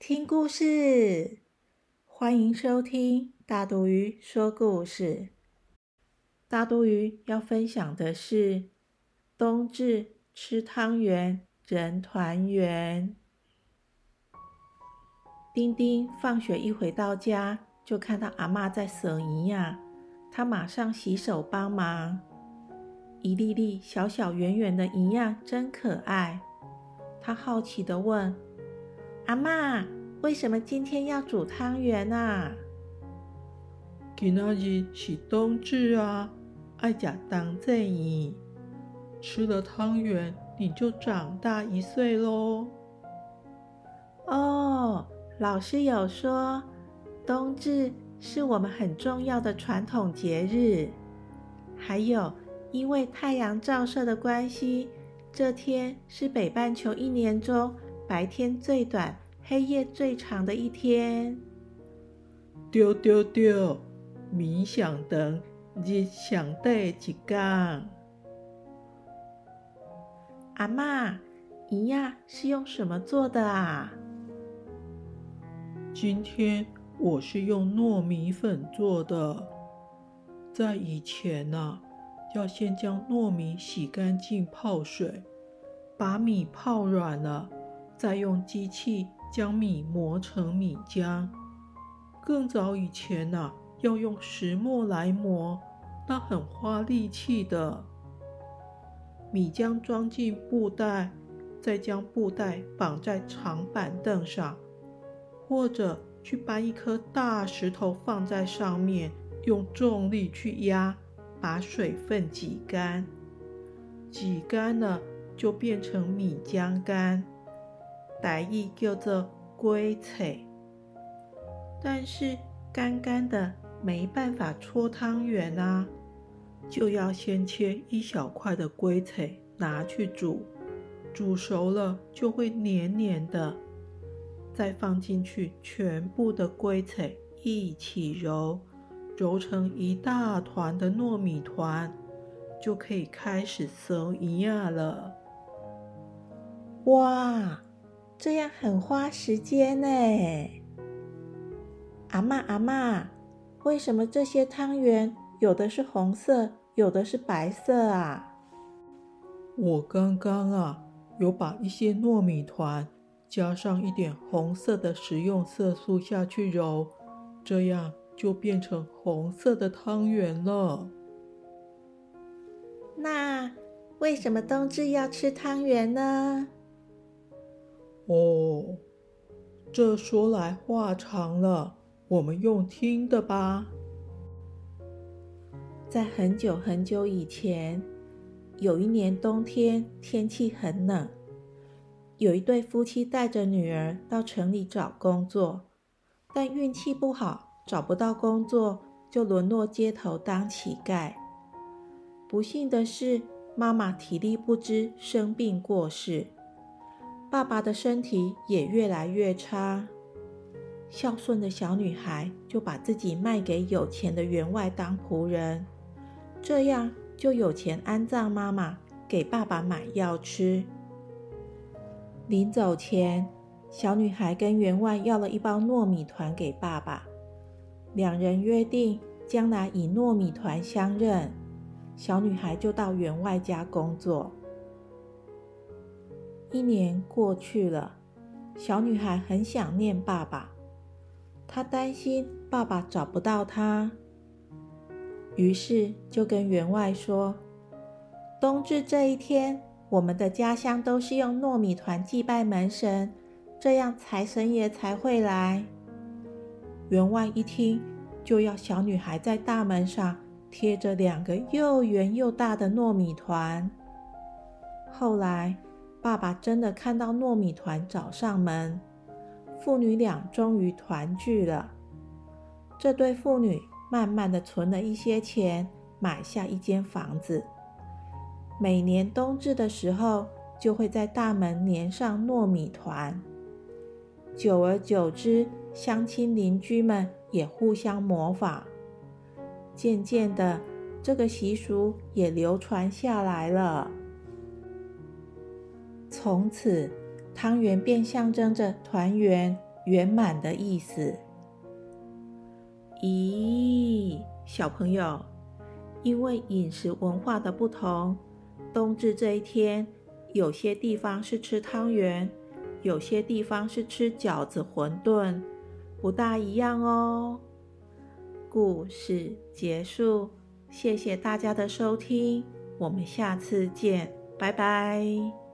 听故事！欢迎收听大肚鱼说故事。大肚鱼要分享的是冬至吃汤圆人团圆。丁丁放学一回到家，就看到阿嬷在扫银呀，他马上洗手帮忙。一粒粒小小圆圆的银呀，真可爱。他好奇的问。阿妈，为什么今天要煮汤圆啊？今仔日是冬至啊，爱食冬正圆，吃了汤圆你就长大一岁喽。哦，老师有说，冬至是我们很重要的传统节日，还有因为太阳照射的关系，这天是北半球一年中。白天最短、黑夜最长的一天。丢丢丢，冥想等日想对一讲。阿妈，你呀是用什么做的啊？今天我是用糯米粉做的。在以前呢，要先将糯米洗干净泡水，把米泡软了。再用机器将米磨成米浆。更早以前呢，要用石磨来磨，那很花力气的。米浆装进布袋，再将布袋绑在长板凳上，或者去搬一颗大石头放在上面，用重力去压，把水分挤干。挤干了，就变成米浆干。白意叫做龟菜，但是干干的没办法搓汤圆啊，就要先切一小块的龟菜拿去煮，煮熟了就会黏黏的，再放进去全部的龟菜一起揉，揉成一大团的糯米团，就可以开始收一亚了。哇！这样很花时间呢，阿妈阿妈，为什么这些汤圆有的是红色，有的是白色啊？我刚刚啊，有把一些糯米团加上一点红色的食用色素下去揉，这样就变成红色的汤圆了。那为什么冬至要吃汤圆呢？哦，这说来话长了，我们用听的吧。在很久很久以前，有一年冬天，天气很冷，有一对夫妻带着女儿到城里找工作，但运气不好，找不到工作，就沦落街头当乞丐。不幸的是，妈妈体力不支，生病过世。爸爸的身体也越来越差，孝顺的小女孩就把自己卖给有钱的员外当仆人，这样就有钱安葬妈妈，给爸爸买药吃。临走前，小女孩跟员外要了一包糯米团给爸爸，两人约定将来以糯米团相认。小女孩就到员外家工作。一年过去了，小女孩很想念爸爸，她担心爸爸找不到她，于是就跟员外说：“冬至这一天，我们的家乡都是用糯米团祭拜门神，这样财神爷才会来。”员外一听，就要小女孩在大门上贴着两个又圆又大的糯米团。后来。爸爸真的看到糯米团找上门，父女俩终于团聚了。这对父女慢慢的存了一些钱，买下一间房子。每年冬至的时候，就会在大门粘上糯米团。久而久之，乡亲邻居们也互相模仿，渐渐的，这个习俗也流传下来了。从此，汤圆便象征着团圆圆满的意思。咦，小朋友，因为饮食文化的不同，冬至这一天，有些地方是吃汤圆，有些地方是吃饺子、馄饨，不大一样哦。故事结束，谢谢大家的收听，我们下次见，拜拜。